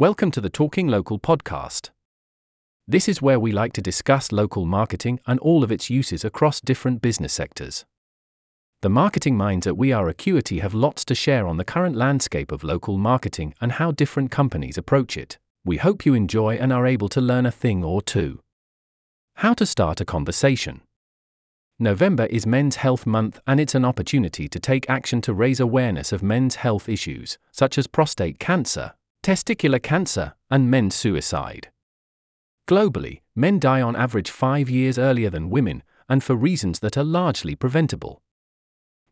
Welcome to the Talking Local podcast. This is where we like to discuss local marketing and all of its uses across different business sectors. The marketing minds at We Are Acuity have lots to share on the current landscape of local marketing and how different companies approach it. We hope you enjoy and are able to learn a thing or two. How to start a conversation. November is Men's Health Month and it's an opportunity to take action to raise awareness of men's health issues, such as prostate cancer, testicular cancer, and men's suicide. Globally, men die on average five years earlier than women, and for reasons that are largely preventable.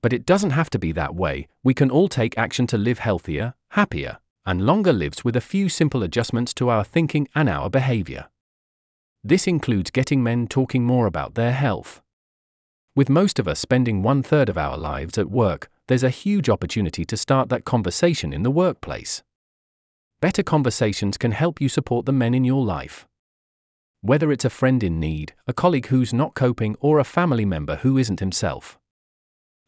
But it doesn't have to be that way, we can all take action to live healthier, happier, and longer lives with a few simple adjustments to our thinking and our behavior. This includes getting men talking more about their health. With most of us spending one third of our lives at work, there's a huge opportunity to start that conversation in the workplace. Better conversations can help you support the men in your life. Whether it's a friend in need, a colleague who's not coping, or a family member who isn't himself.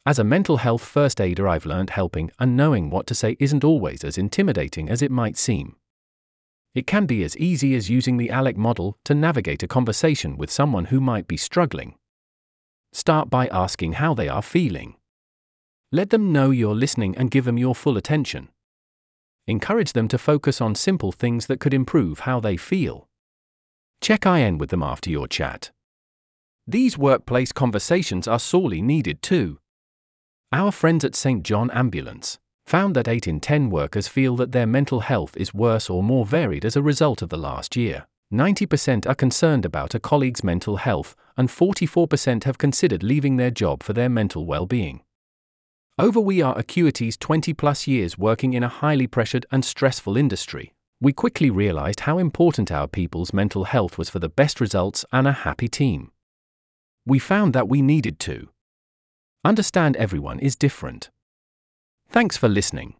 As a mental health first aider, I've learned helping and knowing what to say isn't always as intimidating as it might seem. It can be as easy as using the ALEC model to navigate a conversation with someone who might be struggling. Start by asking how they are feeling. Let them know you're listening and give them your full attention. Encourage them to focus on simple things that could improve how they feel. Check in with them after your chat. These workplace conversations are sorely needed too. Our friends at St. John Ambulance found that 8 in 10 workers feel that their mental health is worse or more varied as a result of the last year. 90% are concerned about a colleague's mental health, and 44% have considered leaving their job for their mental well being. Over We Are Acuity's 20 plus years working in a highly pressured and stressful industry, we quickly realized how important our people's mental health was for the best results and a happy team. We found that we needed to understand everyone is different. Thanks for listening.